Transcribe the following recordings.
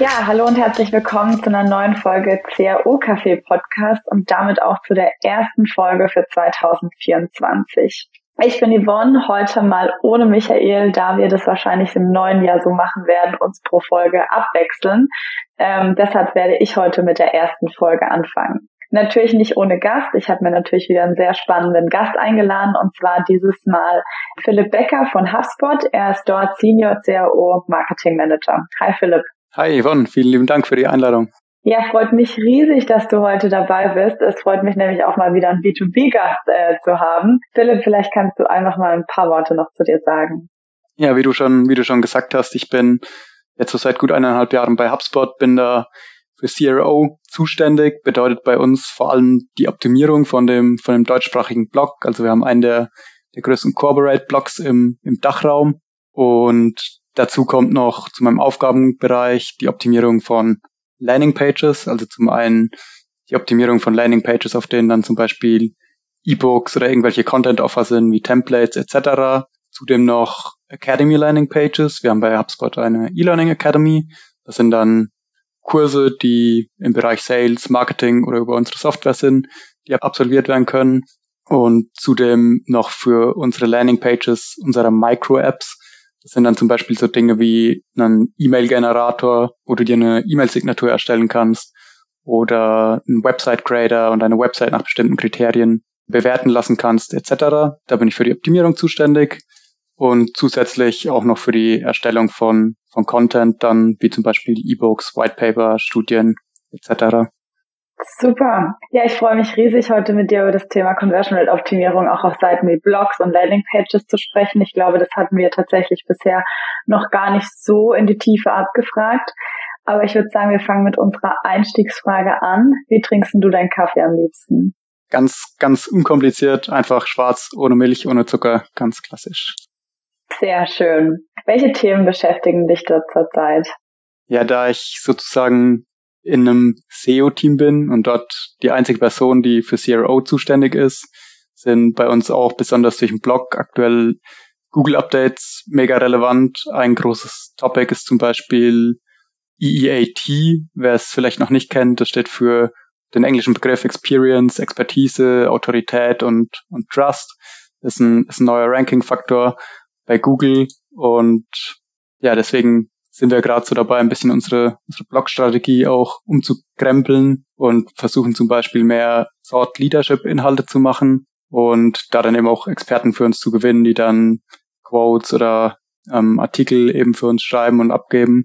Ja, hallo und herzlich willkommen zu einer neuen Folge CAO Café Podcast und damit auch zu der ersten Folge für 2024. Ich bin Yvonne, heute mal ohne Michael, da wir das wahrscheinlich im neuen Jahr so machen werden, uns pro Folge abwechseln. Ähm, deshalb werde ich heute mit der ersten Folge anfangen. Natürlich nicht ohne Gast. Ich habe mir natürlich wieder einen sehr spannenden Gast eingeladen und zwar dieses Mal Philipp Becker von HubSpot. Er ist dort Senior CAO Marketing Manager. Hi Philipp. Hi Yvonne, vielen lieben Dank für die Einladung. Ja, freut mich riesig, dass du heute dabei bist. Es freut mich nämlich auch mal wieder einen B2B-Gast äh, zu haben. Philipp, vielleicht kannst du einfach mal ein paar Worte noch zu dir sagen. Ja, wie du schon, wie du schon gesagt hast, ich bin jetzt so seit gut eineinhalb Jahren bei HubSpot, bin da für CRO zuständig, bedeutet bei uns vor allem die Optimierung von dem, von dem deutschsprachigen Blog. Also wir haben einen der, der größten Corporate-Blogs im, im Dachraum und dazu kommt noch zu meinem Aufgabenbereich die Optimierung von Landing-Pages, also zum einen die Optimierung von Landing-Pages, auf denen dann zum Beispiel E-Books oder irgendwelche Content-Offer sind, wie Templates etc. Zudem noch Academy Landing Pages. Wir haben bei HubSpot eine E-Learning Academy. Das sind dann Kurse, die im Bereich Sales, Marketing oder über unsere Software sind, die absolviert werden können. Und zudem noch für unsere Landing Pages unserer Micro-Apps. Das sind dann zum Beispiel so Dinge wie einen E-Mail-Generator, wo du dir eine E-Mail-Signatur erstellen kannst oder einen Website-Creator und eine Website nach bestimmten Kriterien bewerten lassen kannst, etc. Da bin ich für die Optimierung zuständig und zusätzlich auch noch für die Erstellung von, von Content, dann wie zum Beispiel E-Books, Whitepaper, Studien etc. Super. Ja, ich freue mich riesig, heute mit dir über das Thema Conversion Rate Optimierung auch auf Seiten wie Blogs und Landing Pages zu sprechen. Ich glaube, das hatten wir tatsächlich bisher noch gar nicht so in die Tiefe abgefragt. Aber ich würde sagen, wir fangen mit unserer Einstiegsfrage an. Wie trinkst du deinen Kaffee am liebsten? Ganz, ganz unkompliziert, einfach schwarz, ohne Milch, ohne Zucker, ganz klassisch. Sehr schön. Welche Themen beschäftigen dich dort zurzeit? Ja, da ich sozusagen in einem SEO-Team bin und dort die einzige Person, die für CRO zuständig ist, sind bei uns auch besonders durch den Blog aktuell Google Updates mega relevant. Ein großes Topic ist zum Beispiel EEAT. Wer es vielleicht noch nicht kennt, das steht für den englischen Begriff Experience, Expertise, Autorität und, und Trust. Das ist ein, ist ein neuer Ranking-Faktor bei Google und ja, deswegen sind wir gerade so dabei, ein bisschen unsere, unsere Blog-Strategie auch umzukrempeln und versuchen zum Beispiel mehr Thought Leadership Inhalte zu machen und da dann eben auch Experten für uns zu gewinnen, die dann Quotes oder ähm, Artikel eben für uns schreiben und abgeben.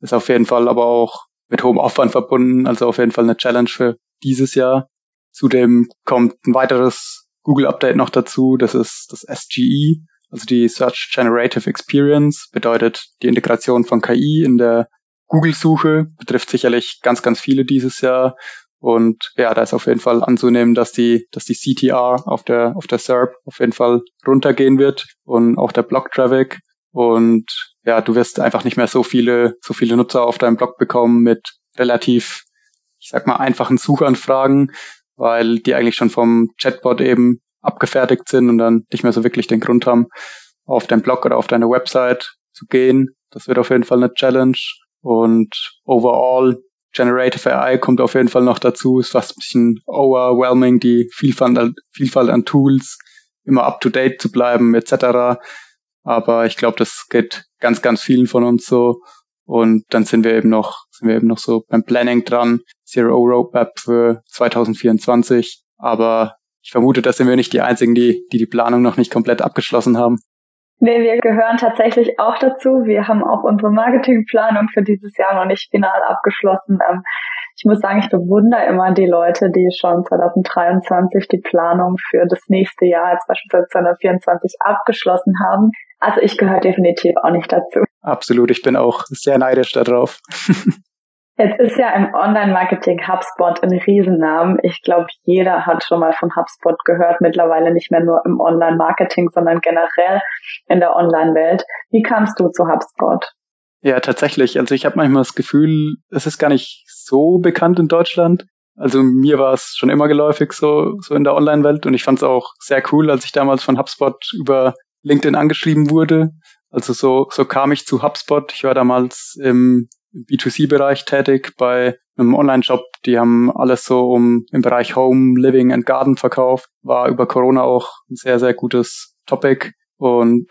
Ist auf jeden Fall aber auch mit hohem Aufwand verbunden, also auf jeden Fall eine Challenge für dieses Jahr. Zudem kommt ein weiteres Google Update noch dazu, das ist das SGE, also die Search Generative Experience bedeutet die Integration von KI in der Google-Suche, betrifft sicherlich ganz, ganz viele dieses Jahr. Und ja, da ist auf jeden Fall anzunehmen, dass die, dass die CTR auf der, auf der SERP auf jeden Fall runtergehen wird und auch der Blog-Traffic. Und ja, du wirst einfach nicht mehr so viele, so viele Nutzer auf deinem Blog bekommen mit relativ, ich sag mal, einfachen Suchanfragen, weil die eigentlich schon vom Chatbot eben abgefertigt sind und dann nicht mehr so wirklich den Grund haben, auf deinen Blog oder auf deine Website zu gehen. Das wird auf jeden Fall eine Challenge. Und overall, Generative AI kommt auf jeden Fall noch dazu, ist fast ein bisschen overwhelming, die Vielfalt, Vielfalt an Tools, immer up to date zu bleiben, etc. Aber ich glaube, das geht ganz, ganz vielen von uns so. Und dann sind wir eben noch, sind wir eben noch so beim Planning dran, Zero Roadmap für 2024. Aber ich vermute, das sind wir nicht die Einzigen, die, die die Planung noch nicht komplett abgeschlossen haben. Nee, wir gehören tatsächlich auch dazu. Wir haben auch unsere Marketingplanung für dieses Jahr noch nicht final abgeschlossen. Ähm, ich muss sagen, ich bewundere immer die Leute, die schon 2023 die Planung für das nächste Jahr, als beispielsweise 2024, abgeschlossen haben. Also ich gehöre definitiv auch nicht dazu. Absolut, ich bin auch sehr neidisch darauf. Jetzt ist ja im Online-Marketing HubSpot ein Riesennamen. Ich glaube, jeder hat schon mal von HubSpot gehört, mittlerweile nicht mehr nur im Online-Marketing, sondern generell in der Online-Welt. Wie kamst du zu HubSpot? Ja, tatsächlich. Also ich habe manchmal das Gefühl, es ist gar nicht so bekannt in Deutschland. Also mir war es schon immer geläufig so, so in der Online-Welt und ich fand es auch sehr cool, als ich damals von HubSpot über LinkedIn angeschrieben wurde. Also so, so kam ich zu HubSpot. Ich war damals im B2C-Bereich tätig bei einem Online-Shop. Die haben alles so um im Bereich Home, Living and Garden verkauft. War über Corona auch ein sehr, sehr gutes Topic und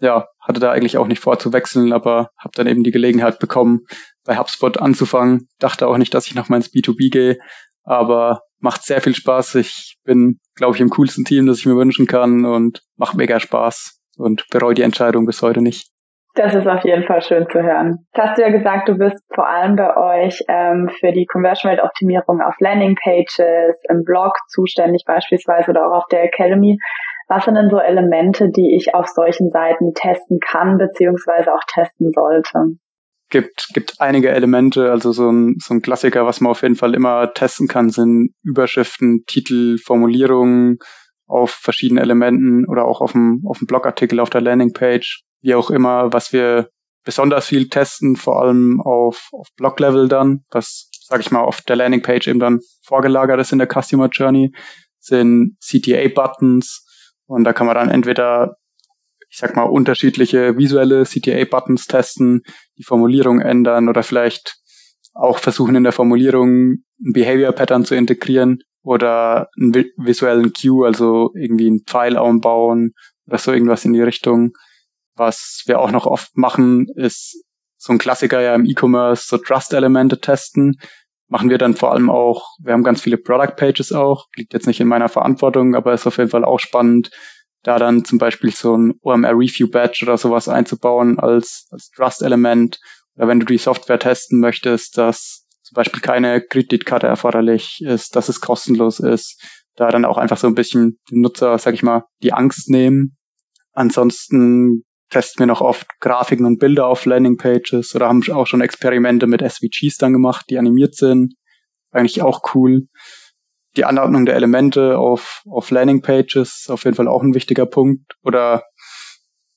ja, hatte da eigentlich auch nicht vor zu wechseln, aber habe dann eben die Gelegenheit bekommen, bei HubSpot anzufangen. Dachte auch nicht, dass ich nochmal ins B2B gehe, aber macht sehr viel Spaß. Ich bin, glaube ich, im coolsten Team, das ich mir wünschen kann und macht mega Spaß und bereue die Entscheidung bis heute nicht. Das ist auf jeden Fall schön zu hören. Jetzt hast du ja gesagt, du bist vor allem bei euch ähm, für die Conversion Rate Optimierung auf Landing Pages, im Blog zuständig beispielsweise oder auch auf der Academy. Was sind denn so Elemente, die ich auf solchen Seiten testen kann beziehungsweise auch testen sollte? gibt, gibt einige Elemente, also so ein, so ein Klassiker, was man auf jeden Fall immer testen kann, sind Überschriften, Titel, Formulierungen auf verschiedenen Elementen oder auch auf dem, auf dem Blogartikel auf der Landingpage, wie auch immer, was wir besonders viel testen, vor allem auf, auf Blog-Level dann, was, sag ich mal, auf der Landingpage eben dann vorgelagert ist in der Customer Journey, sind CTA-Buttons und da kann man dann entweder ich sag mal, unterschiedliche visuelle CTA-Buttons testen, die Formulierung ändern oder vielleicht auch versuchen in der Formulierung ein Behavior-Pattern zu integrieren oder einen visuellen Cue, also irgendwie einen Pfeil bauen oder so irgendwas in die Richtung. Was wir auch noch oft machen, ist so ein Klassiker ja im E-Commerce, so Trust-Elemente testen. Machen wir dann vor allem auch, wir haben ganz viele Product-Pages auch, liegt jetzt nicht in meiner Verantwortung, aber ist auf jeden Fall auch spannend, da dann zum Beispiel so ein OMR Review Badge oder sowas einzubauen als, als Trust-Element. Oder wenn du die Software testen möchtest, dass zum Beispiel keine Kreditkarte erforderlich ist, dass es kostenlos ist, da dann auch einfach so ein bisschen den Nutzer, sag ich mal, die Angst nehmen. Ansonsten testen wir noch oft Grafiken und Bilder auf Landingpages oder haben auch schon Experimente mit SVGs dann gemacht, die animiert sind. Eigentlich auch cool die Anordnung der Elemente auf, auf Landingpages auf jeden Fall auch ein wichtiger Punkt. Oder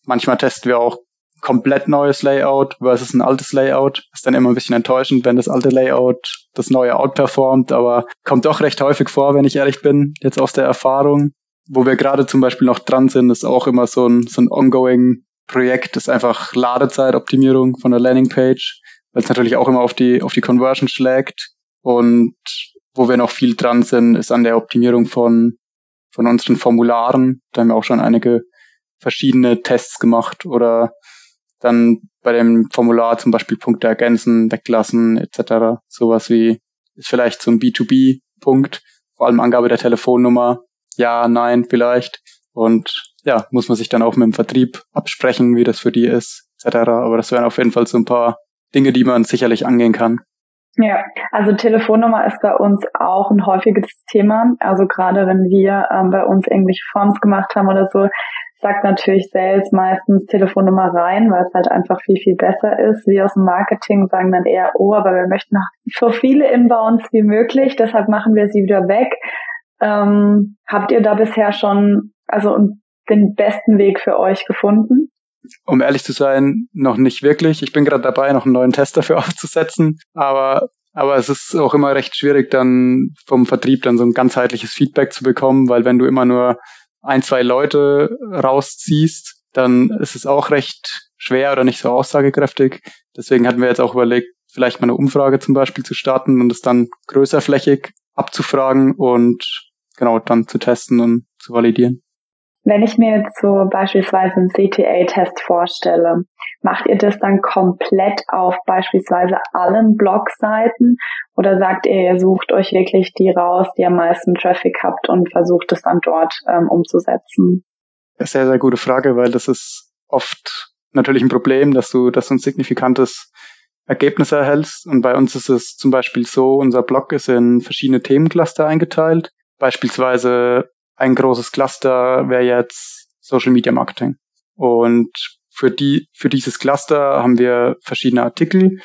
manchmal testen wir auch komplett neues Layout versus ein altes Layout. Ist dann immer ein bisschen enttäuschend, wenn das alte Layout das neue outperformt, aber kommt doch recht häufig vor, wenn ich ehrlich bin, jetzt aus der Erfahrung. Wo wir gerade zum Beispiel noch dran sind, ist auch immer so ein, so ein ongoing Projekt, ist einfach Ladezeitoptimierung von der Landingpage, weil es natürlich auch immer auf die, auf die Conversion schlägt. Und wo wir noch viel dran sind, ist an der Optimierung von, von unseren Formularen. Da haben wir auch schon einige verschiedene Tests gemacht oder dann bei dem Formular zum Beispiel Punkte ergänzen, weglassen etc. Sowas wie ist vielleicht so ein B2B-Punkt, vor allem Angabe der Telefonnummer, ja, nein, vielleicht. Und ja, muss man sich dann auch mit dem Vertrieb absprechen, wie das für die ist, etc. Aber das wären auf jeden Fall so ein paar Dinge, die man sicherlich angehen kann. Ja, also Telefonnummer ist bei uns auch ein häufiges Thema. Also gerade wenn wir ähm, bei uns irgendwelche Forms gemacht haben oder so, sagt natürlich Sales meistens Telefonnummer rein, weil es halt einfach viel, viel besser ist. Wir aus dem Marketing sagen dann eher, oh, aber wir möchten so viele Inbounds wie möglich, deshalb machen wir sie wieder weg. Ähm, habt ihr da bisher schon also den besten Weg für euch gefunden? um ehrlich zu sein, noch nicht wirklich. Ich bin gerade dabei, noch einen neuen Test dafür aufzusetzen, aber aber es ist auch immer recht schwierig, dann vom Vertrieb dann so ein ganzheitliches Feedback zu bekommen, weil wenn du immer nur ein, zwei Leute rausziehst, dann ist es auch recht schwer oder nicht so aussagekräftig. Deswegen hatten wir jetzt auch überlegt, vielleicht mal eine Umfrage zum Beispiel zu starten und es dann größerflächig abzufragen und genau dann zu testen und zu validieren. Wenn ich mir jetzt so beispielsweise einen CTA-Test vorstelle, macht ihr das dann komplett auf beispielsweise allen Blogseiten oder sagt ihr, ihr sucht euch wirklich die raus, die am meisten Traffic habt und versucht es dann dort ähm, umzusetzen? Sehr, sehr gute Frage, weil das ist oft natürlich ein Problem, dass du, dass du ein signifikantes Ergebnis erhältst. Und bei uns ist es zum Beispiel so, unser Blog ist in verschiedene Themencluster eingeteilt. Beispielsweise ein großes Cluster wäre jetzt Social Media Marketing. Und für die, für dieses Cluster haben wir verschiedene Artikel,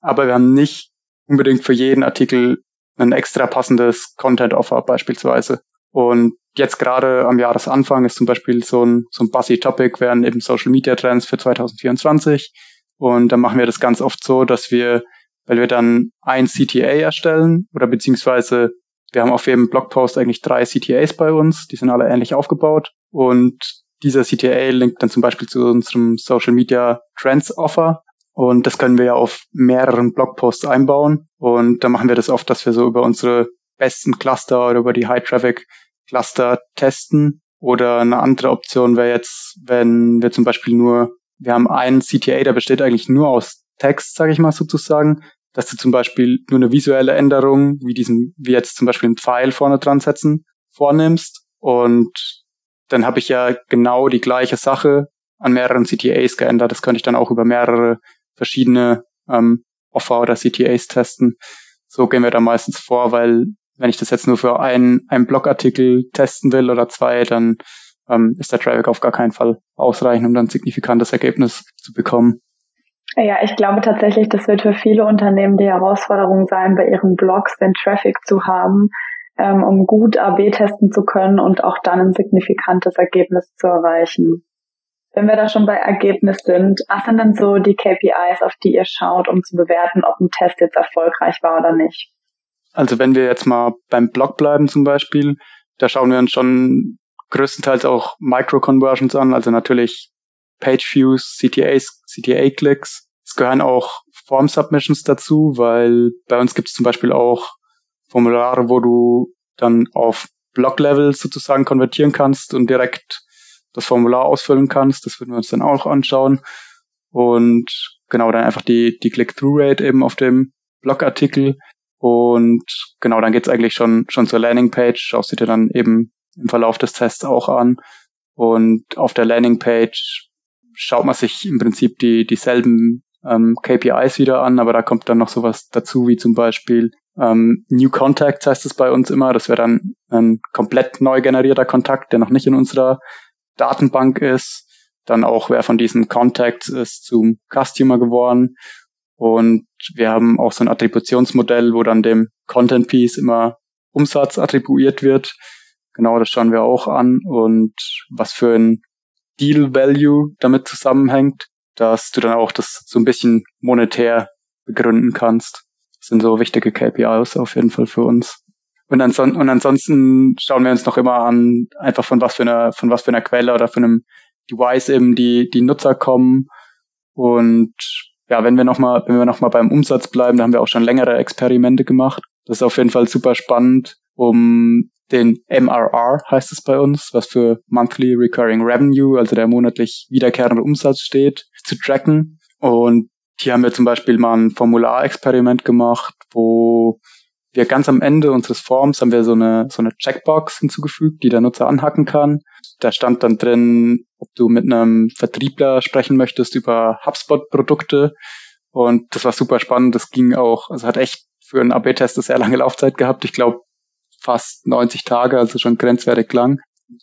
aber wir haben nicht unbedingt für jeden Artikel ein extra passendes Content Offer beispielsweise. Und jetzt gerade am Jahresanfang ist zum Beispiel so ein, so ein Buzzy Topic wären eben Social Media Trends für 2024. Und dann machen wir das ganz oft so, dass wir, weil wir dann ein CTA erstellen oder beziehungsweise wir haben auf jedem Blogpost eigentlich drei CTAs bei uns, die sind alle ähnlich aufgebaut und dieser CTA linkt dann zum Beispiel zu unserem Social Media Trends Offer Und das können wir ja auf mehreren Blogposts einbauen. Und da machen wir das oft, dass wir so über unsere besten Cluster oder über die High Traffic Cluster testen. Oder eine andere Option wäre jetzt, wenn wir zum Beispiel nur, wir haben einen CTA, der besteht eigentlich nur aus Text, sage ich mal sozusagen, dass du zum Beispiel nur eine visuelle Änderung, wie diesen, wie jetzt zum Beispiel einen Pfeil vorne dran setzen, vornimmst. Und dann habe ich ja genau die gleiche Sache an mehreren CTAs geändert. Das könnte ich dann auch über mehrere verschiedene ähm, Offer oder CTAs testen. So gehen wir da meistens vor, weil wenn ich das jetzt nur für einen, einen Blogartikel testen will oder zwei, dann ähm, ist der Traffic auf gar keinen Fall ausreichend, um dann signifikantes Ergebnis zu bekommen. Ja, ich glaube tatsächlich, das wird für viele Unternehmen die Herausforderung sein, bei ihren Blogs den Traffic zu haben, ähm, um gut AB testen zu können und auch dann ein signifikantes Ergebnis zu erreichen. Wenn wir da schon bei Ergebnis sind, was sind denn so die KPIs, auf die ihr schaut, um zu bewerten, ob ein Test jetzt erfolgreich war oder nicht? Also wenn wir jetzt mal beim Blog bleiben zum Beispiel, da schauen wir uns schon größtenteils auch Micro-Conversions an, also natürlich Page-Views, CTAs, CTA-Klicks. Es gehören auch Form-Submissions dazu, weil bei uns gibt es zum Beispiel auch Formulare, wo du dann auf Blog-Level sozusagen konvertieren kannst und direkt das Formular ausfüllen kannst. Das würden wir uns dann auch anschauen. Und genau, dann einfach die, die Click-Through-Rate eben auf dem Blogartikel. Und genau, dann geht's eigentlich schon, schon zur Landingpage. Schaust du dir dann eben im Verlauf des Tests auch an. Und auf der Landingpage schaut man sich im Prinzip die, dieselben ähm, KPIs wieder an, aber da kommt dann noch sowas dazu, wie zum Beispiel ähm, New Contacts heißt es bei uns immer. Das wäre dann ein komplett neu generierter Kontakt, der noch nicht in unserer Datenbank ist. Dann auch, wer von diesen Contacts ist zum Customer geworden. Und wir haben auch so ein Attributionsmodell, wo dann dem Content Piece immer Umsatz attribuiert wird. Genau, das schauen wir auch an. Und was für ein Deal Value damit zusammenhängt, dass du dann auch das so ein bisschen monetär begründen kannst. Das sind so wichtige KPIs auf jeden Fall für uns. Und, anson und ansonsten schauen wir uns noch immer an, einfach von was für einer, von was für einer Quelle oder von einem Device eben die, die Nutzer kommen. Und ja, wenn wir nochmal, wenn wir nochmal beim Umsatz bleiben, da haben wir auch schon längere Experimente gemacht. Das ist auf jeden Fall super spannend, um den MRR heißt es bei uns, was für Monthly Recurring Revenue, also der monatlich wiederkehrende Umsatz steht, zu tracken. Und hier haben wir zum Beispiel mal ein Formularexperiment gemacht, wo wir ganz am Ende unseres Forms haben wir so eine, so eine Checkbox hinzugefügt, die der Nutzer anhacken kann. Da stand dann drin, ob du mit einem Vertriebler sprechen möchtest über HubSpot-Produkte. Und das war super spannend. Das ging auch, also hat echt für einen AB-Test sehr lange Laufzeit gehabt. Ich glaube fast 90 Tage, also schon grenzwertig lang.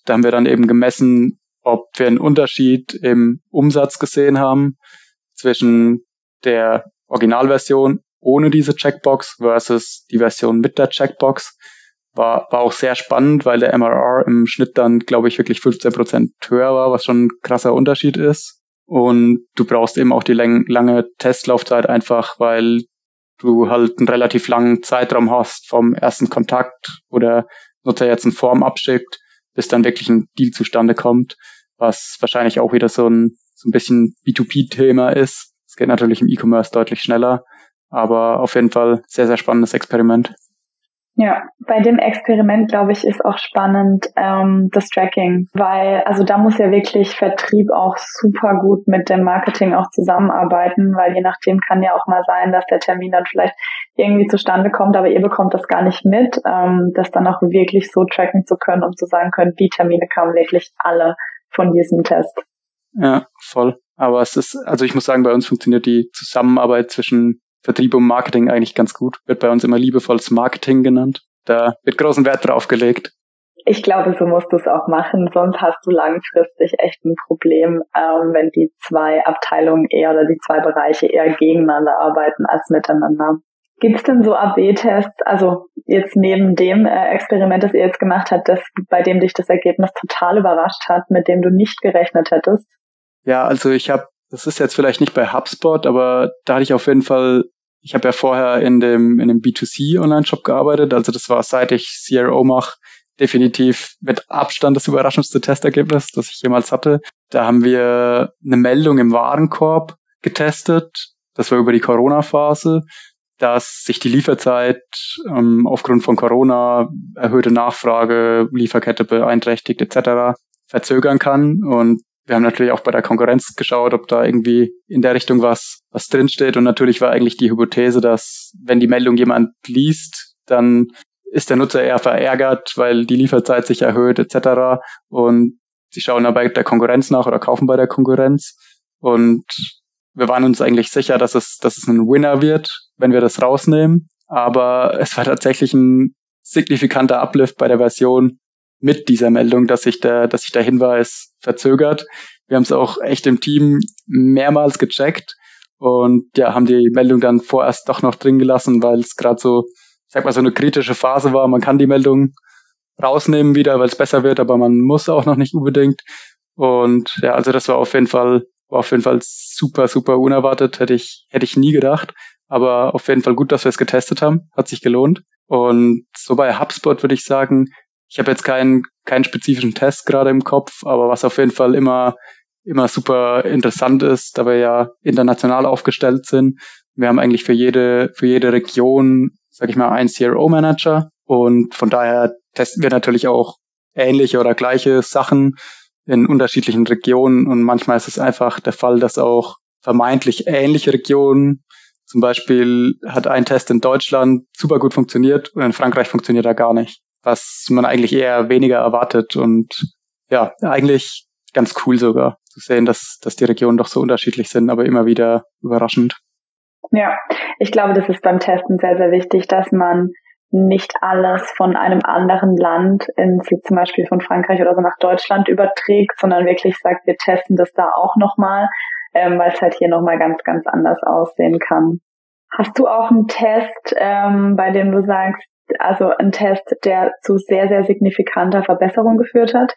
Da haben wir dann eben gemessen, ob wir einen Unterschied im Umsatz gesehen haben zwischen der Originalversion ohne diese Checkbox versus die Version mit der Checkbox. War, war auch sehr spannend, weil der MRR im Schnitt dann, glaube ich, wirklich 15 Prozent höher war, was schon ein krasser Unterschied ist. Und du brauchst eben auch die lange Testlaufzeit einfach, weil du halt einen relativ langen Zeitraum hast vom ersten Kontakt, wo der Nutzer jetzt eine Form abschickt, bis dann wirklich ein Deal zustande kommt, was wahrscheinlich auch wieder so ein, so ein bisschen B2B-Thema ist. Es geht natürlich im E-Commerce deutlich schneller, aber auf jeden Fall sehr, sehr spannendes Experiment. Ja, bei dem Experiment, glaube ich, ist auch spannend ähm, das Tracking, weil also da muss ja wirklich Vertrieb auch super gut mit dem Marketing auch zusammenarbeiten, weil je nachdem kann ja auch mal sein, dass der Termin dann vielleicht irgendwie zustande kommt, aber ihr bekommt das gar nicht mit, ähm, das dann auch wirklich so tracken zu können, um zu sagen können, die Termine kamen wirklich alle von diesem Test. Ja, voll. Aber es ist, also ich muss sagen, bei uns funktioniert die Zusammenarbeit zwischen Vertrieb und Marketing eigentlich ganz gut. Wird bei uns immer liebevolles Marketing genannt. Da wird großen Wert drauf gelegt. Ich glaube, so musst du es auch machen, sonst hast du langfristig echt ein Problem, ähm, wenn die zwei Abteilungen eher oder die zwei Bereiche eher gegeneinander arbeiten als miteinander. Gibt es denn so AB-Tests, also jetzt neben dem äh, Experiment, das ihr jetzt gemacht habt, das, bei dem dich das Ergebnis total überrascht hat, mit dem du nicht gerechnet hättest? Ja, also ich habe das ist jetzt vielleicht nicht bei HubSpot, aber da hatte ich auf jeden Fall, ich habe ja vorher in dem, in dem B2C Online-Shop gearbeitet, also das war seit ich CRO mache, definitiv mit Abstand das überraschendste Testergebnis, das ich jemals hatte. Da haben wir eine Meldung im Warenkorb getestet das war über die Corona-Phase, dass sich die Lieferzeit ähm, aufgrund von Corona, erhöhte Nachfrage, Lieferkette beeinträchtigt etc. verzögern kann. Und wir haben natürlich auch bei der Konkurrenz geschaut, ob da irgendwie in der Richtung was, was drinsteht. Und natürlich war eigentlich die Hypothese, dass wenn die Meldung jemand liest, dann ist der Nutzer eher verärgert, weil die Lieferzeit sich erhöht etc. Und sie schauen dann bei der Konkurrenz nach oder kaufen bei der Konkurrenz. Und wir waren uns eigentlich sicher, dass es, dass es ein Winner wird, wenn wir das rausnehmen. Aber es war tatsächlich ein signifikanter Uplift bei der Version mit dieser Meldung, dass sich der, dass sich der Hinweis verzögert. Wir haben es auch echt im Team mehrmals gecheckt und ja, haben die Meldung dann vorerst doch noch drin gelassen, weil es gerade so, ich sag mal, so eine kritische Phase war. Man kann die Meldung rausnehmen wieder, weil es besser wird, aber man muss auch noch nicht unbedingt. Und ja, also das war auf jeden Fall war auf jeden Fall super, super unerwartet. Hätte ich, hätte ich nie gedacht. Aber auf jeden Fall gut, dass wir es getestet haben. Hat sich gelohnt. Und so bei HubSpot würde ich sagen, ich habe jetzt keinen, keinen spezifischen Test gerade im Kopf, aber was auf jeden Fall immer, immer super interessant ist, da wir ja international aufgestellt sind. Wir haben eigentlich für jede, für jede Region, sag ich mal, einen CRO-Manager. Und von daher testen wir natürlich auch ähnliche oder gleiche Sachen in unterschiedlichen Regionen und manchmal ist es einfach der Fall, dass auch vermeintlich ähnliche Regionen, zum Beispiel hat ein Test in Deutschland super gut funktioniert und in Frankreich funktioniert er gar nicht, was man eigentlich eher weniger erwartet und ja, eigentlich ganz cool sogar zu sehen, dass, dass die Regionen doch so unterschiedlich sind, aber immer wieder überraschend. Ja, ich glaube, das ist beim Testen sehr, sehr wichtig, dass man nicht alles von einem anderen Land ins zum Beispiel von Frankreich oder so nach Deutschland überträgt, sondern wirklich sagt, wir testen das da auch nochmal, ähm, weil es halt hier nochmal ganz, ganz anders aussehen kann. Hast du auch einen Test, ähm, bei dem du sagst, also ein Test, der zu sehr, sehr signifikanter Verbesserung geführt hat?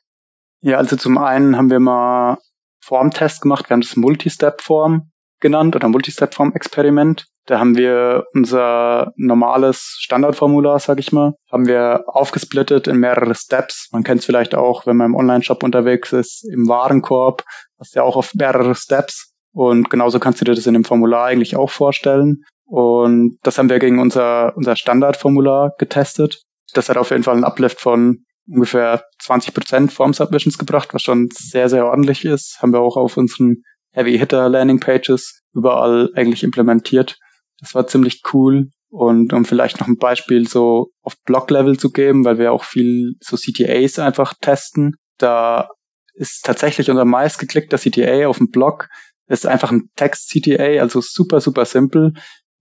Ja, also zum einen haben wir mal Formtest gemacht, wir haben das Multistep-Form genannt oder Multistep-Form-Experiment. Da haben wir unser normales Standardformular, sag ich mal, haben wir aufgesplittet in mehrere Steps. Man kennt es vielleicht auch, wenn man im Online-Shop unterwegs ist, im Warenkorb, hast du ja auch auf mehrere Steps. Und genauso kannst du dir das in dem Formular eigentlich auch vorstellen. Und das haben wir gegen unser, unser Standardformular getestet. Das hat auf jeden Fall einen Uplift von ungefähr 20 Prozent Form Submissions gebracht, was schon sehr, sehr ordentlich ist. Haben wir auch auf unseren Heavy Hitter Landing Pages überall eigentlich implementiert. Das war ziemlich cool. Und um vielleicht noch ein Beispiel so auf Block-Level zu geben, weil wir auch viel so CTAs einfach testen. Da ist tatsächlich unser meistgeklickter CTA auf dem Blog ist einfach ein Text-CTA, also super, super simpel.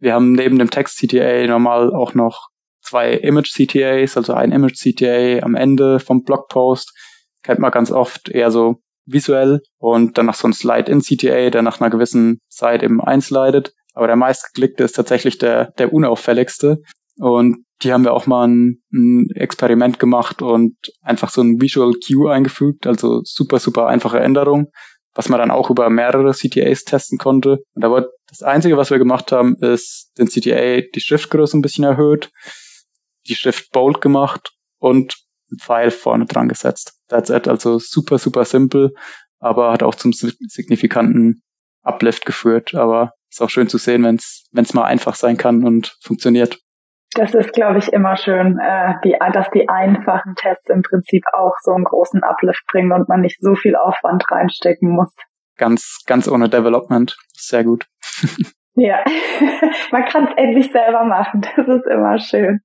Wir haben neben dem Text-CTA normal auch noch zwei Image-CTAs, also ein Image-CTA am Ende vom Blogpost. Kennt man ganz oft eher so visuell und dann noch so ein Slide-in-CTA, der nach einer gewissen Zeit eben einslidet. Aber der meistgeklickte ist tatsächlich der, der unauffälligste. Und die haben wir auch mal ein, ein Experiment gemacht und einfach so ein Visual Cue eingefügt, also super, super einfache Änderung, was man dann auch über mehrere CTAs testen konnte. Und da war das Einzige, was wir gemacht haben, ist den CTA die Schriftgröße ein bisschen erhöht, die Schrift bold gemacht und ein Pfeil vorne dran gesetzt. That's it, also super, super simpel, aber hat auch zum signifikanten Uplift geführt. Aber ist auch schön zu sehen, wenn es mal einfach sein kann und funktioniert. Das ist, glaube ich, immer schön, äh, die, dass die einfachen Tests im Prinzip auch so einen großen Uplift bringen und man nicht so viel Aufwand reinstecken muss. Ganz, ganz ohne Development. Sehr gut. Ja, man kann es endlich selber machen. Das ist immer schön.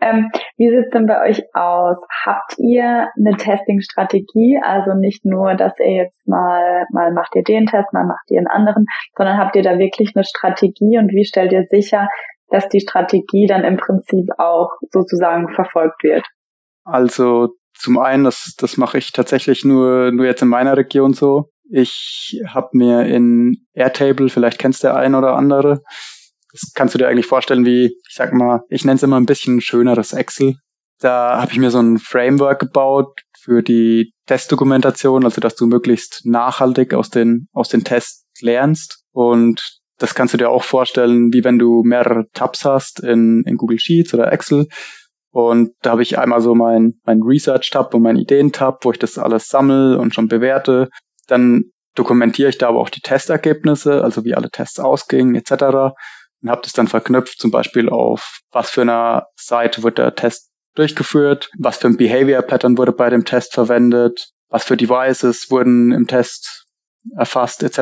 Ähm, wie sieht's denn bei euch aus? Habt ihr eine Testing-Strategie? Also nicht nur, dass ihr jetzt mal, mal macht ihr den Test, mal macht ihr einen anderen, sondern habt ihr da wirklich eine Strategie und wie stellt ihr sicher, dass die Strategie dann im Prinzip auch sozusagen verfolgt wird? Also zum einen, das, das mache ich tatsächlich nur, nur jetzt in meiner Region so. Ich habe mir in Airtable, vielleicht kennst du der ein oder andere, das kannst du dir eigentlich vorstellen wie, ich sag mal, ich nenne es immer ein bisschen schöneres Excel. Da habe ich mir so ein Framework gebaut für die Testdokumentation, also dass du möglichst nachhaltig aus den, aus den Tests lernst. Und das kannst du dir auch vorstellen, wie wenn du mehrere Tabs hast in, in Google Sheets oder Excel. Und da habe ich einmal so mein, mein Research-Tab und mein Ideen-Tab, wo ich das alles sammle und schon bewerte. Dann dokumentiere ich da aber auch die Testergebnisse, also wie alle Tests ausgingen etc. Und habe das dann verknüpft, zum Beispiel auf was für einer Seite wird der Test durchgeführt, was für ein Behavior Pattern wurde bei dem Test verwendet, was für Devices wurden im Test erfasst etc.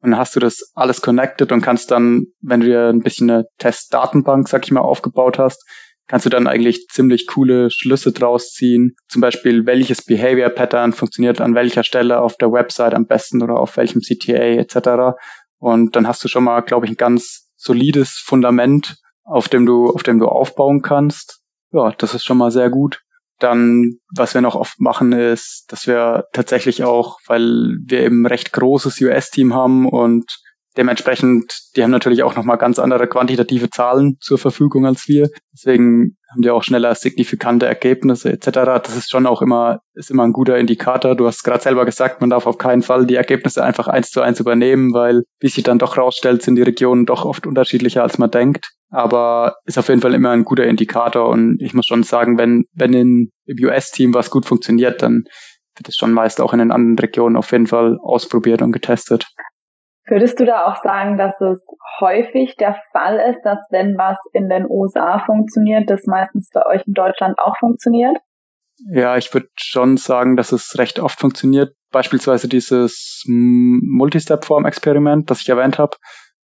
Und dann hast du das alles connected und kannst dann, wenn du dir ein bisschen eine Testdatenbank, sag ich mal, aufgebaut hast, kannst du dann eigentlich ziemlich coole Schlüsse draus ziehen. Zum Beispiel, welches Behavior Pattern funktioniert an welcher Stelle auf der Website am besten oder auf welchem CTA etc. Und dann hast du schon mal, glaube ich, ein ganz solides Fundament, auf dem du, auf dem du aufbauen kannst. Ja, das ist schon mal sehr gut. Dann, was wir noch oft machen, ist, dass wir tatsächlich auch, weil wir eben recht großes US-Team haben und Dementsprechend, die haben natürlich auch nochmal ganz andere quantitative Zahlen zur Verfügung als wir. Deswegen haben die auch schneller signifikante Ergebnisse etc. Das ist schon auch immer, ist immer ein guter Indikator. Du hast gerade selber gesagt, man darf auf keinen Fall die Ergebnisse einfach eins zu eins übernehmen, weil, wie sich dann doch rausstellt, sind die Regionen doch oft unterschiedlicher, als man denkt. Aber ist auf jeden Fall immer ein guter Indikator. Und ich muss schon sagen, wenn, wenn in, im US-Team was gut funktioniert, dann wird es schon meist auch in den anderen Regionen auf jeden Fall ausprobiert und getestet. Würdest du da auch sagen, dass es häufig der Fall ist, dass wenn was in den USA funktioniert, das meistens bei euch in Deutschland auch funktioniert? Ja, ich würde schon sagen, dass es recht oft funktioniert. Beispielsweise dieses Multistep-Form-Experiment, das ich erwähnt habe.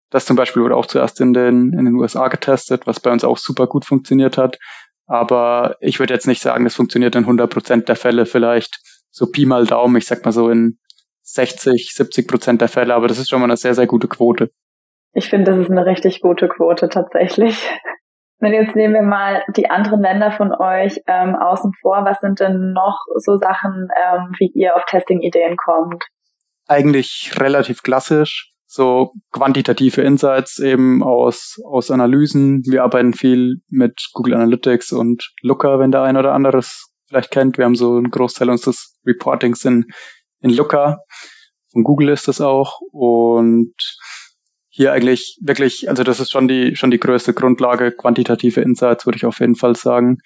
Das zum Beispiel wurde auch zuerst in den, in den USA getestet, was bei uns auch super gut funktioniert hat. Aber ich würde jetzt nicht sagen, das funktioniert in 100% der Fälle. Vielleicht so Pi mal Daumen, ich sag mal so in 60, 70 Prozent der Fälle, aber das ist schon mal eine sehr, sehr gute Quote. Ich finde, das ist eine richtig gute Quote tatsächlich. Wenn jetzt nehmen wir mal die anderen Länder von euch ähm, außen vor, was sind denn noch so Sachen, ähm, wie ihr auf Testing-Ideen kommt? Eigentlich relativ klassisch, so quantitative Insights eben aus, aus Analysen. Wir arbeiten viel mit Google Analytics und Looker, wenn der ein oder anderes vielleicht kennt. Wir haben so einen Großteil unseres Reportings in in Looker. Von Google ist das auch. Und hier eigentlich wirklich, also das ist schon die, schon die größte Grundlage. Quantitative Insights würde ich auf jeden Fall sagen.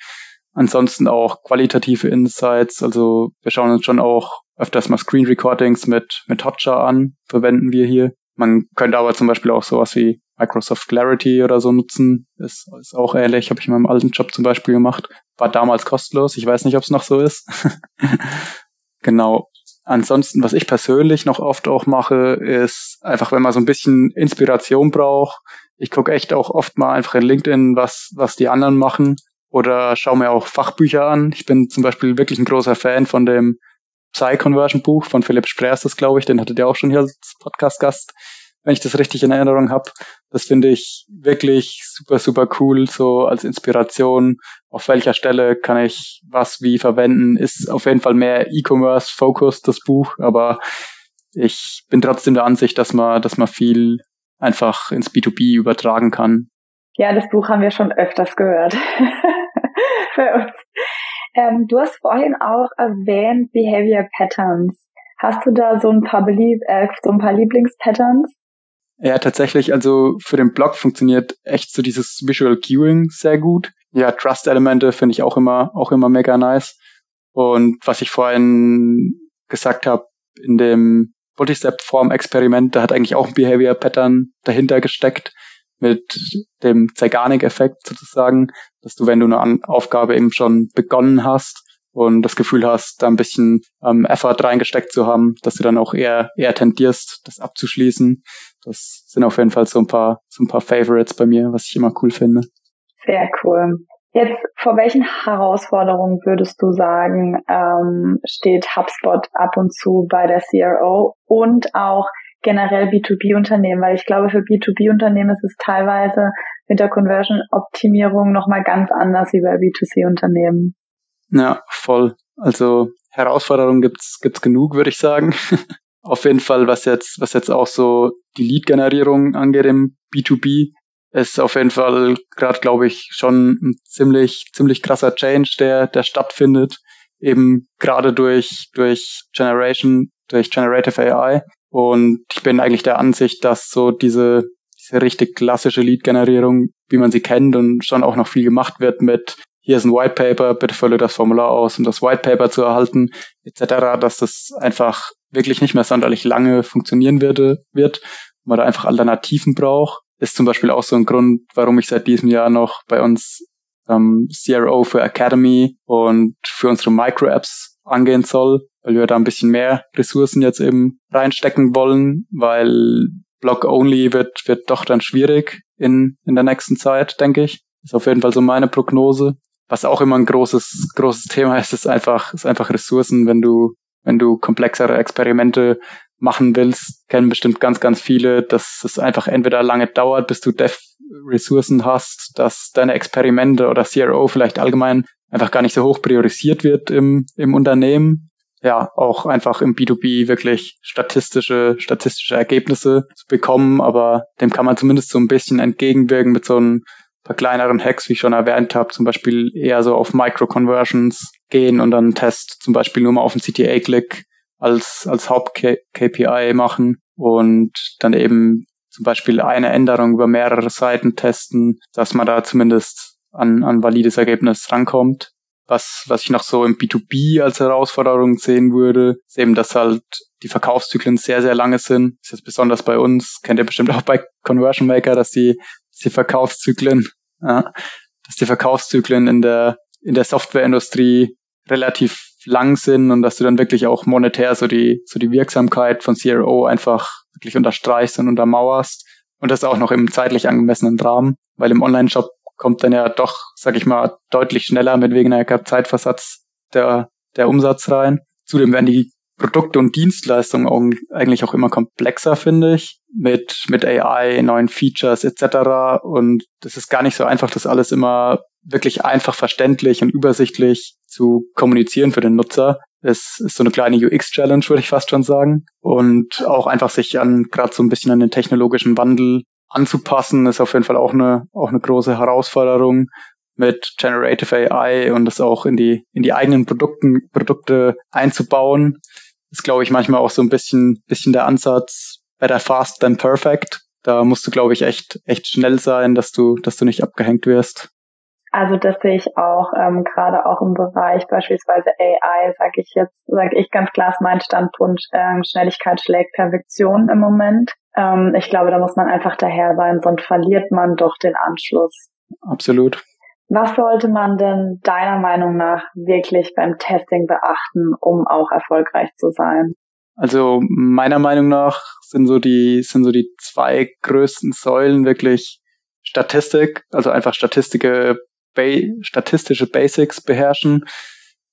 Ansonsten auch qualitative Insights. Also wir schauen uns schon auch öfters mal Screen Recordings mit, mit Hotjar an, verwenden wir hier. Man könnte aber zum Beispiel auch sowas wie Microsoft Clarity oder so nutzen. Ist, ist auch ähnlich, habe ich in meinem alten Job zum Beispiel gemacht. War damals kostenlos. Ich weiß nicht, ob es noch so ist. genau. Ansonsten, was ich persönlich noch oft auch mache, ist einfach, wenn man so ein bisschen Inspiration braucht. Ich gucke echt auch oft mal einfach in LinkedIn, was, was die anderen machen oder schaue mir auch Fachbücher an. Ich bin zum Beispiel wirklich ein großer Fan von dem Psy-Conversion Buch von Philipp Spreers, das glaube ich, den hattet ihr auch schon hier als Podcast-Gast wenn ich das richtig in Erinnerung habe. Das finde ich wirklich super, super cool, so als Inspiration. Auf welcher Stelle kann ich was wie verwenden? Ist auf jeden Fall mehr E-Commerce-Focus, das Buch, aber ich bin trotzdem der Ansicht, dass man, dass man viel einfach ins B2B übertragen kann. Ja, das Buch haben wir schon öfters gehört. Für uns. Ähm, du hast vorhin auch erwähnt Behavior Patterns. Hast du da so ein paar, Belieb äh, so ein paar Lieblingspatterns? Ja, tatsächlich, also für den Blog funktioniert echt so dieses Visual Queuing sehr gut. Ja, Trust-Elemente finde ich auch immer, auch immer mega nice. Und was ich vorhin gesagt habe, in dem Multistep-Form-Experiment, da hat eigentlich auch ein Behavior-Pattern dahinter gesteckt mit dem Zeigarnik-Effekt sozusagen, dass du, wenn du eine Aufgabe eben schon begonnen hast, und das Gefühl hast, da ein bisschen ähm, Effort reingesteckt zu haben, dass du dann auch eher eher tendierst, das abzuschließen. Das sind auf jeden Fall so ein paar so ein paar Favorites bei mir, was ich immer cool finde. Sehr cool. Jetzt, vor welchen Herausforderungen würdest du sagen, ähm, steht HubSpot ab und zu bei der CRO und auch generell B2B-Unternehmen? Weil ich glaube, für B2B-Unternehmen ist es teilweise mit der Conversion-Optimierung nochmal ganz anders wie bei B2C-Unternehmen. Ja, voll. Also Herausforderungen gibt's gibt's genug, würde ich sagen. Auf jeden Fall, was jetzt was jetzt auch so die Lead-Generierung angeht im B2B, ist auf jeden Fall gerade, glaube ich, schon ein ziemlich ziemlich krasser Change, der der stattfindet, eben gerade durch durch Generation, durch Generative AI. Und ich bin eigentlich der Ansicht, dass so diese diese richtig klassische Lead-Generierung, wie man sie kennt und schon auch noch viel gemacht wird mit hier ist ein White Paper, bitte fülle das Formular aus, um das White Paper zu erhalten, etc., dass das einfach wirklich nicht mehr sonderlich lange funktionieren würde, wird, man da einfach Alternativen braucht. Ist zum Beispiel auch so ein Grund, warum ich seit diesem Jahr noch bei uns ähm, CRO für Academy und für unsere Micro-Apps angehen soll, weil wir da ein bisschen mehr Ressourcen jetzt eben reinstecken wollen, weil Block-Only wird, wird doch dann schwierig in, in der nächsten Zeit, denke ich. Ist auf jeden Fall so meine Prognose. Was auch immer ein großes, großes Thema ist, ist einfach, ist einfach Ressourcen. Wenn du, wenn du komplexere Experimente machen willst, kennen bestimmt ganz, ganz viele, dass es einfach entweder lange dauert, bis du Dev-Ressourcen hast, dass deine Experimente oder CRO vielleicht allgemein einfach gar nicht so hoch priorisiert wird im, im Unternehmen. Ja, auch einfach im B2B wirklich statistische, statistische Ergebnisse zu bekommen, aber dem kann man zumindest so ein bisschen entgegenwirken mit so einem paar kleineren Hacks, wie ich schon erwähnt habe, zum Beispiel eher so auf Micro-Conversions gehen und dann Test zum Beispiel nur mal auf den CTA-Click als, als Haupt-KPI machen und dann eben zum Beispiel eine Änderung über mehrere Seiten testen, dass man da zumindest an, an valides Ergebnis rankommt. Was, was ich noch so im B2B als Herausforderung sehen würde, ist eben, dass halt die Verkaufszyklen sehr, sehr lange sind. Ist jetzt besonders bei uns, kennt ihr bestimmt auch bei Conversion Maker, dass die, dass die Verkaufszyklen, ja, dass die Verkaufszyklen in der, in der Softwareindustrie relativ lang sind und dass du dann wirklich auch monetär so die, so die Wirksamkeit von CRO einfach wirklich unterstreichst und untermauerst und das auch noch im zeitlich angemessenen Rahmen, weil im Online-Shop kommt dann ja doch, sag ich mal, deutlich schneller mit weniger Zeitversatz der, der Umsatz rein. Zudem werden die Produkte und Dienstleistungen auch, eigentlich auch immer komplexer, finde ich, mit, mit AI, neuen Features etc. Und das ist gar nicht so einfach, das alles immer wirklich einfach verständlich und übersichtlich zu kommunizieren für den Nutzer. Es ist so eine kleine UX-Challenge, würde ich fast schon sagen. Und auch einfach sich an, gerade so ein bisschen an den technologischen Wandel anzupassen, ist auf jeden Fall auch eine, auch eine große Herausforderung mit Generative AI und das auch in die, in die eigenen Produkten, Produkte einzubauen. Ist, glaube ich, manchmal auch so ein bisschen, bisschen der Ansatz better fast than perfect. Da musst du, glaube ich, echt, echt schnell sein, dass du, dass du nicht abgehängt wirst. Also das sehe ich auch ähm, gerade auch im Bereich beispielsweise AI, sage ich jetzt, sage ich ganz klar, ist mein Standpunkt, ähm, Schnelligkeit schlägt Perfektion im Moment. Ähm, ich glaube, da muss man einfach daher sein, sonst verliert man doch den Anschluss. Absolut. Was sollte man denn deiner Meinung nach wirklich beim Testing beachten, um auch erfolgreich zu sein? Also meiner Meinung nach sind so die sind so die zwei größten Säulen wirklich Statistik, also einfach Statistik statistische Basics beherrschen,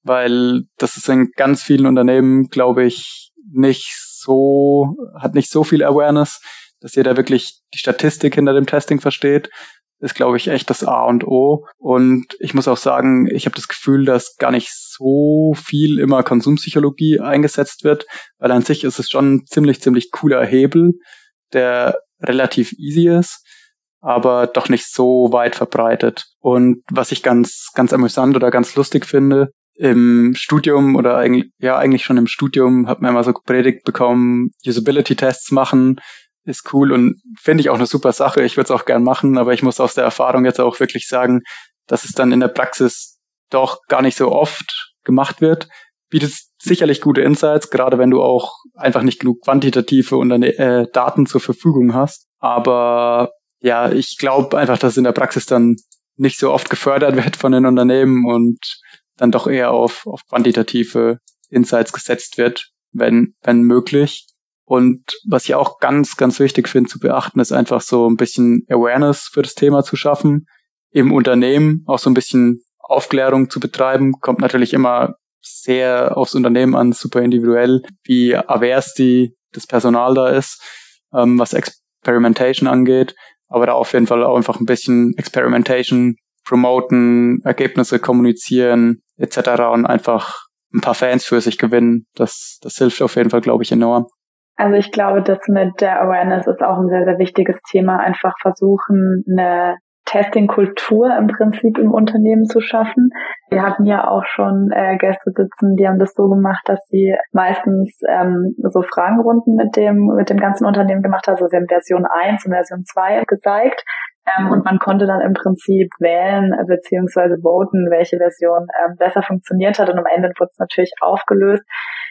weil das ist in ganz vielen Unternehmen, glaube ich, nicht so, hat nicht so viel Awareness, dass jeder wirklich die Statistik hinter dem Testing versteht ist, glaube ich, echt das A und O. Und ich muss auch sagen, ich habe das Gefühl, dass gar nicht so viel immer Konsumpsychologie eingesetzt wird, weil an sich ist es schon ein ziemlich, ziemlich cooler Hebel, der relativ easy ist aber doch nicht so weit verbreitet. Und was ich ganz, ganz amüsant oder ganz lustig finde, im Studium oder eigentlich, ja, eigentlich schon im Studium hat man immer so gepredigt bekommen, Usability-Tests machen ist cool und finde ich auch eine super Sache. Ich würde es auch gern machen, aber ich muss aus der Erfahrung jetzt auch wirklich sagen, dass es dann in der Praxis doch gar nicht so oft gemacht wird. Bietet sicherlich gute Insights, gerade wenn du auch einfach nicht genug quantitative und äh, Daten zur Verfügung hast. Aber ja, ich glaube einfach, dass es in der Praxis dann nicht so oft gefördert wird von den Unternehmen und dann doch eher auf, auf quantitative Insights gesetzt wird, wenn, wenn möglich. Und was ich auch ganz, ganz wichtig finde zu beachten, ist einfach so ein bisschen Awareness für das Thema zu schaffen. Im Unternehmen auch so ein bisschen Aufklärung zu betreiben. Kommt natürlich immer sehr aufs Unternehmen an, super individuell, wie avers die, das Personal da ist, ähm, was Experimentation angeht aber da auf jeden Fall auch einfach ein bisschen Experimentation promoten, Ergebnisse kommunizieren etc. und einfach ein paar Fans für sich gewinnen. Das, das hilft auf jeden Fall, glaube ich, enorm. Also ich glaube, das mit der Awareness ist auch ein sehr, sehr wichtiges Thema. Einfach versuchen, eine Testing-Kultur im Prinzip im Unternehmen zu schaffen. Wir hatten ja auch schon äh, Gäste sitzen, die haben das so gemacht, dass sie meistens ähm, so Fragenrunden mit dem, mit dem ganzen Unternehmen gemacht haben. Also sie haben Version 1 und Version 2 gezeigt Ähm, und man konnte dann im Prinzip wählen äh, beziehungsweise voten, welche Version ähm, besser funktioniert hat. Und am Ende wurde es natürlich aufgelöst.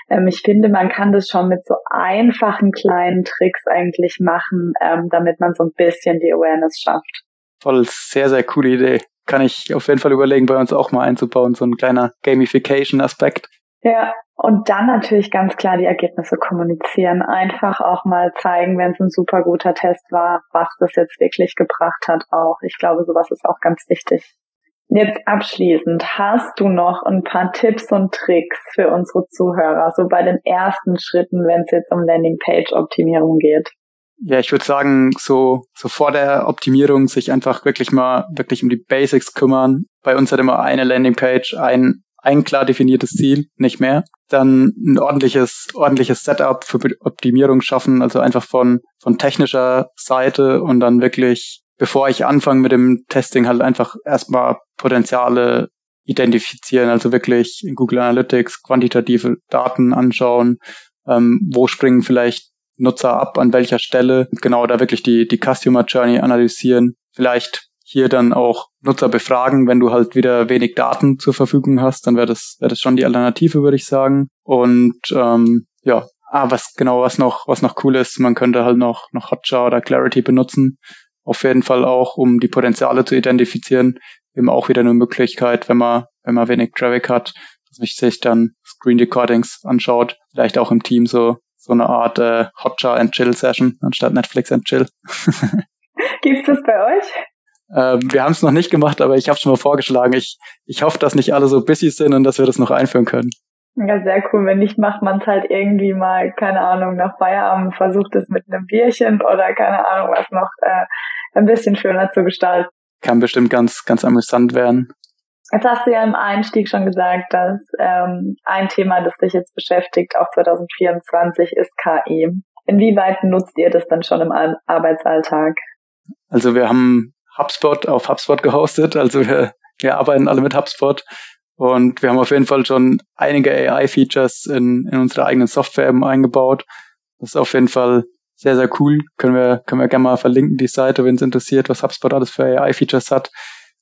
Ähm, ich finde, man kann das schon mit so einfachen kleinen Tricks eigentlich machen, ähm, damit man so ein bisschen die Awareness schafft. Voll, sehr, sehr coole Idee. Kann ich auf jeden Fall überlegen, bei uns auch mal einzubauen, so ein kleiner Gamification-Aspekt. Ja, und dann natürlich ganz klar die Ergebnisse kommunizieren. Einfach auch mal zeigen, wenn es ein super guter Test war, was das jetzt wirklich gebracht hat auch. Ich glaube, sowas ist auch ganz wichtig. Jetzt abschließend, hast du noch ein paar Tipps und Tricks für unsere Zuhörer, so bei den ersten Schritten, wenn es jetzt um Landingpage-Optimierung geht? Ja, ich würde sagen, so, so vor der Optimierung sich einfach wirklich mal wirklich um die Basics kümmern. Bei uns hat immer eine Landingpage ein ein klar definiertes Ziel, nicht mehr. Dann ein ordentliches, ordentliches Setup für Optimierung schaffen, also einfach von, von technischer Seite und dann wirklich, bevor ich anfange mit dem Testing, halt einfach erstmal Potenziale identifizieren, also wirklich in Google Analytics quantitative Daten anschauen, ähm, wo springen vielleicht Nutzer ab, an welcher Stelle, genau da wirklich die, die Customer Journey analysieren, vielleicht hier dann auch Nutzer befragen, wenn du halt wieder wenig Daten zur Verfügung hast, dann wäre das, wäre das schon die Alternative, würde ich sagen. Und ähm, ja, ah, was genau, was noch, was noch cool ist, man könnte halt noch, noch Hotjar oder Clarity benutzen. Auf jeden Fall auch, um die Potenziale zu identifizieren. Eben auch wieder eine Möglichkeit, wenn man, wenn man wenig Traffic hat, dass man sich dann Screen Recordings anschaut. Vielleicht auch im Team so, so eine Art äh, Hotjar and Chill Session anstatt Netflix and Chill. Gibt's das bei euch? Ähm, wir haben es noch nicht gemacht, aber ich habe schon mal vorgeschlagen. Ich, ich hoffe, dass nicht alle so busy sind und dass wir das noch einführen können. Ja, sehr cool. Wenn nicht, macht man es halt irgendwie mal, keine Ahnung, nach Feierabend, versucht es mit einem Bierchen oder keine Ahnung was noch äh, ein bisschen schöner zu gestalten. Kann bestimmt ganz, ganz amüsant werden. Jetzt hast du ja im Einstieg schon gesagt, dass ähm, ein Thema, das dich jetzt beschäftigt, auch 2024, ist KI. Inwieweit nutzt ihr das dann schon im Arbeitsalltag? Also wir haben HubSpot auf HubSpot gehostet. Also wir, wir arbeiten alle mit HubSpot und wir haben auf jeden Fall schon einige AI-Features in, in unsere eigenen Software eben eingebaut. Das ist auf jeden Fall sehr, sehr cool. Können wir, können wir gerne mal verlinken, die Seite, wenn es interessiert, was HubSpot alles für AI-Features hat.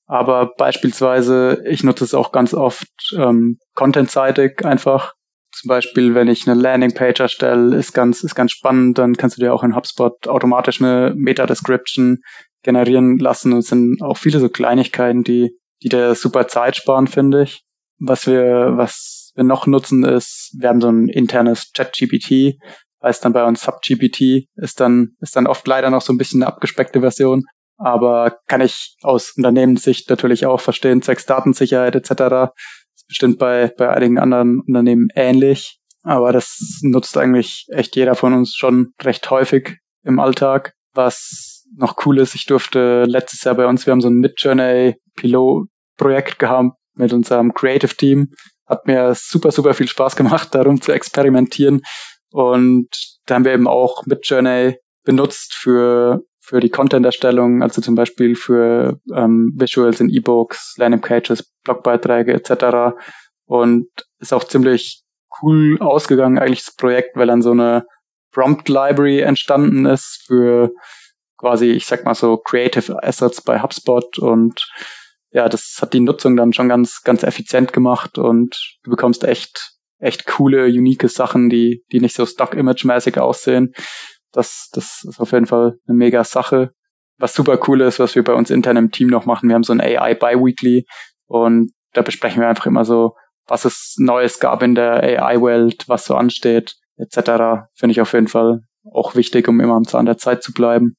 Aber beispielsweise, ich nutze es auch ganz oft ähm, contentseitig einfach. Zum Beispiel, wenn ich eine Landingpage erstelle, ist ganz, ist ganz spannend, dann kannst du dir auch in HubSpot automatisch eine Meta-Description generieren lassen und es sind auch viele so Kleinigkeiten, die, die der super Zeit sparen, finde ich. Was wir, was wir noch nutzen ist, wir haben so ein internes Chat-GPT, heißt dann bei uns SubGPT, ist dann, ist dann oft leider noch so ein bisschen eine abgespeckte Version, aber kann ich aus Unternehmenssicht natürlich auch verstehen, zwecks Datensicherheit etc. Ist bestimmt bei, bei einigen anderen Unternehmen ähnlich, aber das nutzt eigentlich echt jeder von uns schon recht häufig im Alltag. Was noch cool ist, ich durfte letztes Jahr bei uns, wir haben so ein Midjourney Pilot-Projekt gehabt mit unserem Creative Team. Hat mir super, super viel Spaß gemacht, darum zu experimentieren. Und da haben wir eben auch Midjourney benutzt für, für die Content-Erstellung, also zum Beispiel für ähm, Visuals in E-Books, Landing-Pages, Blogbeiträge etc. Und ist auch ziemlich cool ausgegangen, eigentlich das Projekt, weil dann so eine Prompt Library entstanden ist für quasi, ich sag mal so, Creative Assets bei HubSpot und ja, das hat die Nutzung dann schon ganz, ganz effizient gemacht und du bekommst echt, echt coole, unique Sachen, die, die nicht so Stock-Image-mäßig aussehen. Das, das ist auf jeden Fall eine mega Sache. Was super cool ist, was wir bei uns intern im Team noch machen, wir haben so ein AI Biweekly und da besprechen wir einfach immer so, was es Neues gab in der AI-Welt, was so ansteht, etc. Finde ich auf jeden Fall auch wichtig, um immer am Zahn der Zeit zu bleiben.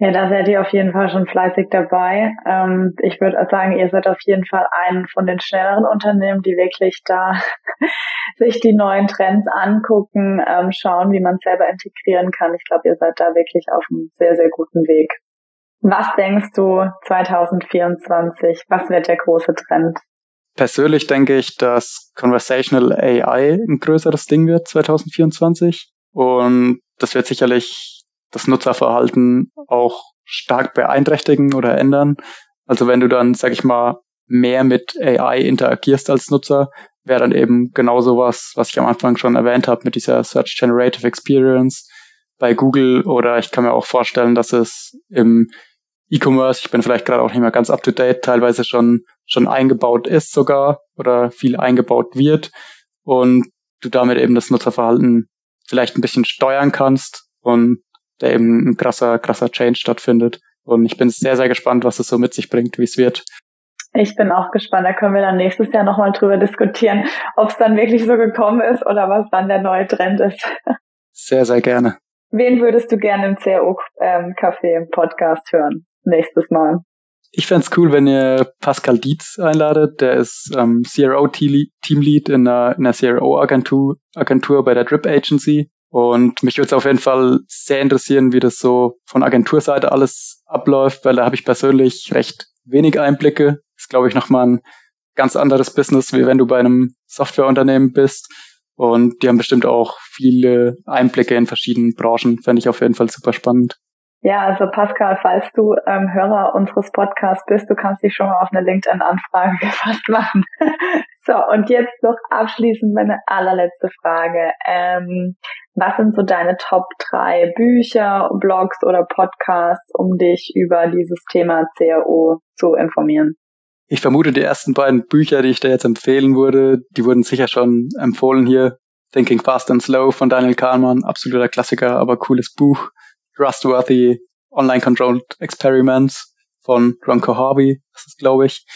Ja, da seid ihr auf jeden Fall schon fleißig dabei. Ähm, ich würde sagen, ihr seid auf jeden Fall ein von den schnelleren Unternehmen, die wirklich da sich die neuen Trends angucken, ähm, schauen, wie man es selber integrieren kann. Ich glaube, ihr seid da wirklich auf einem sehr, sehr guten Weg. Was denkst du 2024? Was wird der große Trend? Persönlich denke ich, dass Conversational AI ein größeres Ding wird 2024. Und das wird sicherlich das Nutzerverhalten auch stark beeinträchtigen oder ändern. Also wenn du dann, sag ich mal, mehr mit AI interagierst als Nutzer, wäre dann eben genau sowas, was ich am Anfang schon erwähnt habe mit dieser Search Generative Experience bei Google oder ich kann mir auch vorstellen, dass es im E-Commerce, ich bin vielleicht gerade auch nicht mehr ganz up to date, teilweise schon, schon eingebaut ist sogar oder viel eingebaut wird und du damit eben das Nutzerverhalten vielleicht ein bisschen steuern kannst und da eben ein krasser, krasser Change stattfindet. Und ich bin sehr, sehr gespannt, was es so mit sich bringt, wie es wird. Ich bin auch gespannt. Da können wir dann nächstes Jahr nochmal drüber diskutieren, ob es dann wirklich so gekommen ist oder was dann der neue Trend ist. Sehr, sehr gerne. Wen würdest du gerne im CRO-Café ähm, im Podcast hören? Nächstes Mal. Ich fände cool, wenn ihr Pascal Dietz einladet. Der ist ähm, CRO-Teamlead in einer, in einer CRO-Agentur Agentur bei der Drip Agency. Und mich würde es auf jeden Fall sehr interessieren, wie das so von Agenturseite alles abläuft, weil da habe ich persönlich recht wenig Einblicke. Ist, glaube ich, nochmal ein ganz anderes Business, wie wenn du bei einem Softwareunternehmen bist. Und die haben bestimmt auch viele Einblicke in verschiedenen Branchen. Fände ich auf jeden Fall super spannend. Ja, also Pascal, falls du ähm, Hörer unseres Podcasts bist, du kannst dich schon mal auf eine LinkedIn-Anfrage gefasst machen. so, und jetzt noch abschließend meine allerletzte Frage. Ähm, was sind so deine Top drei Bücher, Blogs oder Podcasts, um dich über dieses Thema CRO zu informieren? Ich vermute, die ersten beiden Bücher, die ich da jetzt empfehlen würde, die wurden sicher schon empfohlen hier. Thinking Fast and Slow von Daniel Kahnemann, absoluter Klassiker, aber cooles Buch. Trustworthy Online Controlled Experiments von Ron Harvey, das ist glaube ich.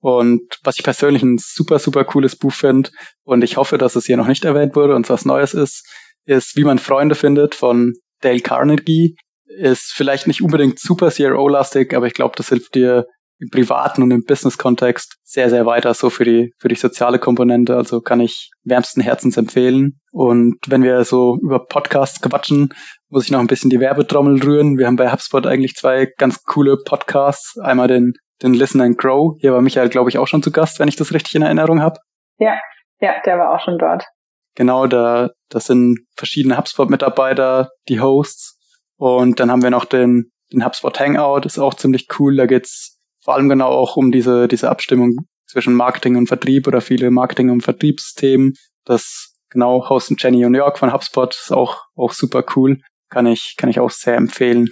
Und was ich persönlich ein super, super cooles Buch finde und ich hoffe, dass es hier noch nicht erwähnt wurde und was Neues ist, ist Wie man Freunde findet von Dale Carnegie. Ist vielleicht nicht unbedingt super CRO-lastig, aber ich glaube, das hilft dir im privaten und im Business-Kontext sehr, sehr weiter, so für die, für die soziale Komponente. Also kann ich wärmsten Herzens empfehlen. Und wenn wir so über Podcasts quatschen, muss ich noch ein bisschen die Werbetrommel rühren. Wir haben bei HubSpot eigentlich zwei ganz coole Podcasts. Einmal den, den Listen and Grow. Hier war Michael, glaube ich, auch schon zu Gast, wenn ich das richtig in Erinnerung habe. Ja, ja, der war auch schon dort. Genau, da, das sind verschiedene HubSpot-Mitarbeiter, die Hosts. Und dann haben wir noch den, den HubSpot Hangout, ist auch ziemlich cool. Da geht's vor allem genau auch um diese, diese Abstimmung zwischen Marketing und Vertrieb oder viele Marketing- und Vertriebsthemen. Das genau hosten Jenny und Jörg von HubSpot ist auch, auch super cool. Kann ich, kann ich auch sehr empfehlen.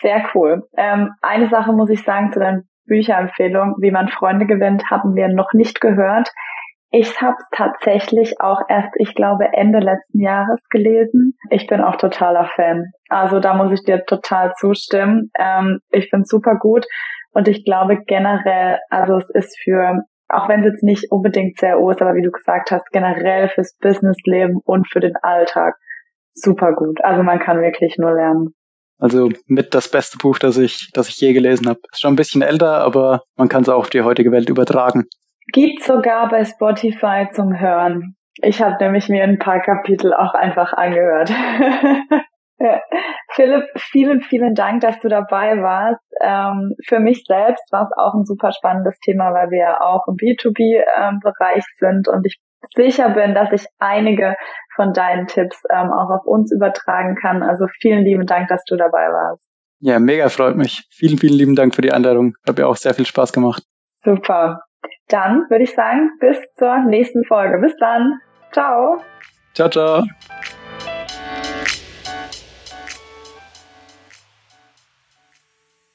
Sehr cool. Ähm, eine Sache muss ich sagen zu deinen Bücherempfehlung, wie man Freunde gewinnt, haben wir noch nicht gehört. Ich habe es tatsächlich auch erst, ich glaube, Ende letzten Jahres gelesen. Ich bin auch totaler Fan. Also da muss ich dir total zustimmen. Ähm, ich finde super gut und ich glaube generell, also es ist für, auch wenn es jetzt nicht unbedingt CRO ist, aber wie du gesagt hast, generell fürs Businessleben und für den Alltag super gut. Also man kann wirklich nur lernen. Also mit das beste Buch, das ich, das ich je gelesen habe. Ist schon ein bisschen älter, aber man kann es auch auf die heutige Welt übertragen. Gibt sogar bei Spotify zum Hören. Ich habe nämlich mir ein paar Kapitel auch einfach angehört. ja. Philipp, vielen, vielen Dank, dass du dabei warst. Ähm, für mich selbst war es auch ein super spannendes Thema, weil wir ja auch im B2B-Bereich ähm, sind und ich sicher bin, dass ich einige von deinen Tipps ähm, auch auf uns übertragen kann. Also vielen lieben Dank, dass du dabei warst. Ja, mega freut mich. Vielen, vielen lieben Dank für die Einladung. Hat mir auch sehr viel Spaß gemacht. Super. Dann würde ich sagen, bis zur nächsten Folge. Bis dann. Ciao. Ciao, ciao.